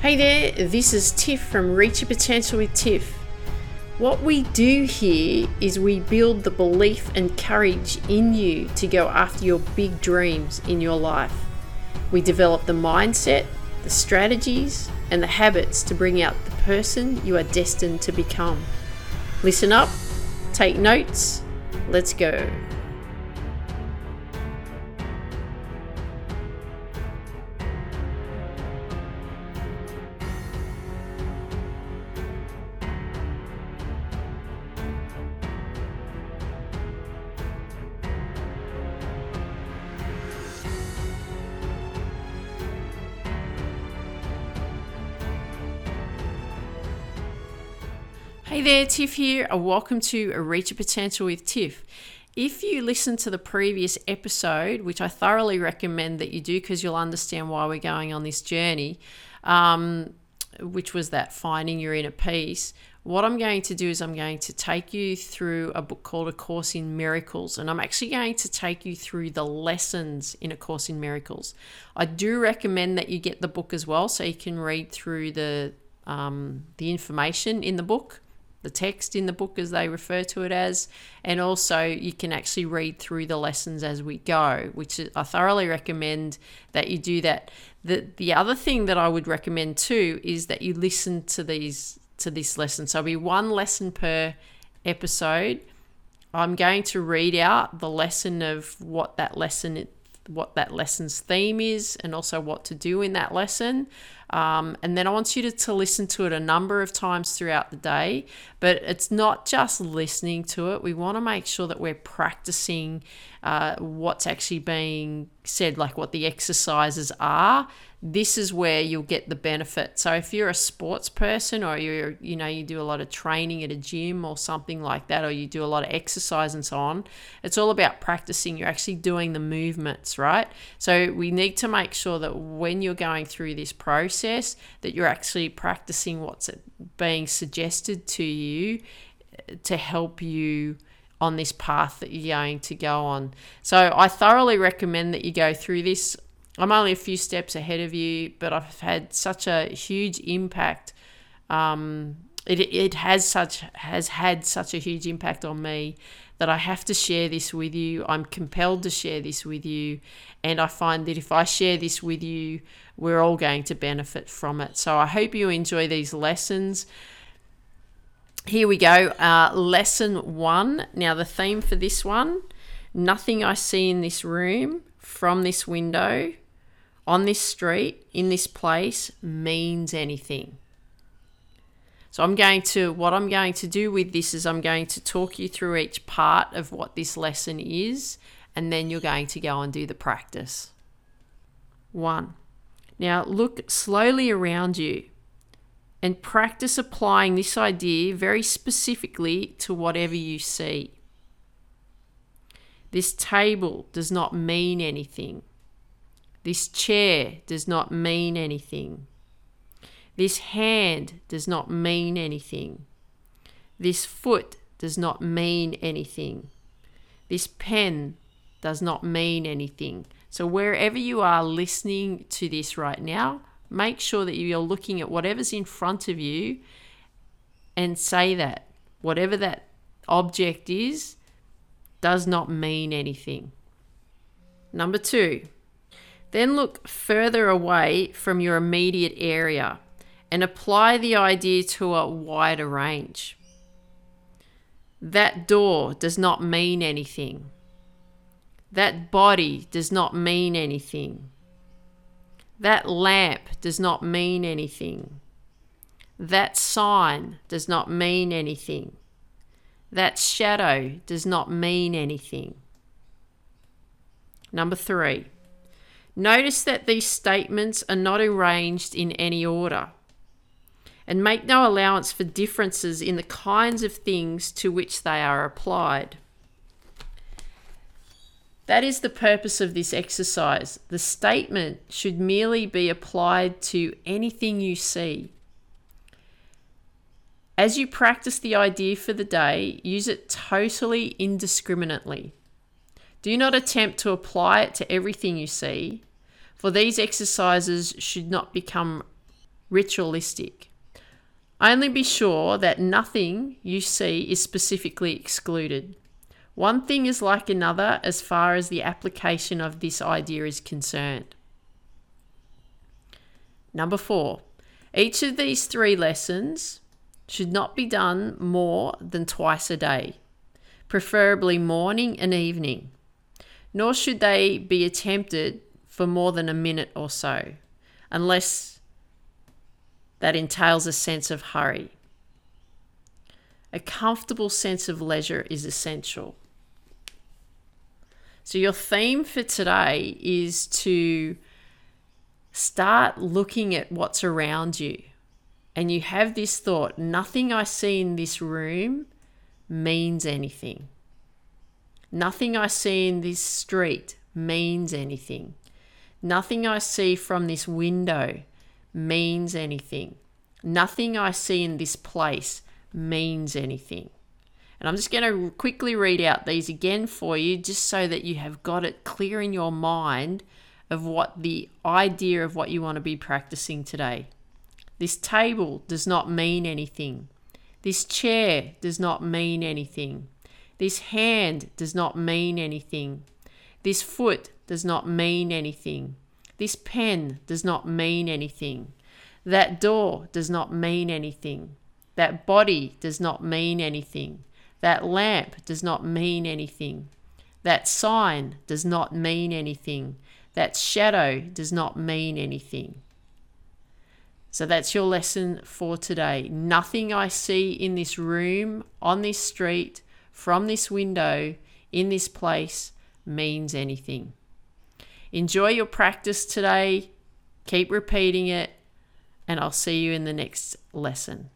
Hey there, this is Tiff from Reach Your Potential with Tiff. What we do here is we build the belief and courage in you to go after your big dreams in your life. We develop the mindset, the strategies, and the habits to bring out the person you are destined to become. Listen up, take notes, let's go. Hey there, Tiff here, and welcome to A Reach Your Potential with Tiff. If you listen to the previous episode, which I thoroughly recommend that you do because you'll understand why we're going on this journey, um, which was that finding your inner peace, what I'm going to do is I'm going to take you through a book called A Course in Miracles, and I'm actually going to take you through the lessons in A Course in Miracles. I do recommend that you get the book as well so you can read through the um, the information in the book the text in the book as they refer to it as and also you can actually read through the lessons as we go which i thoroughly recommend that you do that. The the other thing that i would recommend too is that you listen to these to this lesson. So be one lesson per episode. I'm going to read out the lesson of what that lesson what that lesson's theme is and also what to do in that lesson. Um, and then I want you to, to listen to it a number of times throughout the day. But it's not just listening to it, we want to make sure that we're practicing uh, what's actually being said, like what the exercises are this is where you'll get the benefit. So if you're a sports person or you're you know you do a lot of training at a gym or something like that or you do a lot of exercise and so on, it's all about practicing. You're actually doing the movements, right? So we need to make sure that when you're going through this process that you're actually practicing what's being suggested to you to help you on this path that you're going to go on. So I thoroughly recommend that you go through this I'm only a few steps ahead of you, but I've had such a huge impact. Um, it, it has such has had such a huge impact on me that I have to share this with you. I'm compelled to share this with you, and I find that if I share this with you, we're all going to benefit from it. So I hope you enjoy these lessons. Here we go. Uh, lesson one. Now, the theme for this one nothing I see in this room from this window on this street, in this place, means anything. So I'm going to, what I'm going to do with this is I'm going to talk you through each part of what this lesson is, and then you're going to go and do the practice. One. Now look slowly around you and practice applying this idea very specifically to whatever you see. This table does not mean anything. This chair does not mean anything. This hand does not mean anything. This foot does not mean anything. This pen does not mean anything. So, wherever you are listening to this right now, make sure that you're looking at whatever's in front of you and say that. Whatever that object is, does not mean anything. Number two, then look further away from your immediate area and apply the idea to a wider range. That door does not mean anything. That body does not mean anything. That lamp does not mean anything. That sign does not mean anything. That shadow does not mean anything. Number three, Notice that these statements are not arranged in any order. And make no allowance for differences in the kinds of things to which they are applied. That is the purpose of this exercise. The statement should merely be applied to anything you see. As you practice the idea for the day, use it totally indiscriminately. Do not attempt to apply it to everything you see, for these exercises should not become ritualistic. Only be sure that nothing you see is specifically excluded. One thing is like another as far as the application of this idea is concerned. Number four, each of these three lessons should not be done more than twice a day, preferably morning and evening, nor should they be attempted for more than a minute or so, unless that entails a sense of hurry. A comfortable sense of leisure is essential. So, your theme for today is to start looking at what's around you. And you have this thought nothing I see in this room means anything. Nothing I see in this street means anything. Nothing I see from this window means anything. Nothing I see in this place means anything. And I'm just going to quickly read out these again for you, just so that you have got it clear in your mind of what the idea of what you want to be practicing today. This table does not mean anything. This chair does not mean anything. This hand does not mean anything. This foot does not mean anything. This pen does not mean anything. That door does not mean anything. That body does not mean anything. That lamp does not mean anything. That sign does not mean anything. That shadow does not mean anything. So that's your lesson for today. Nothing I see in this room, on this street, from this window, in this place means anything. Enjoy your practice today. Keep repeating it, and I'll see you in the next lesson.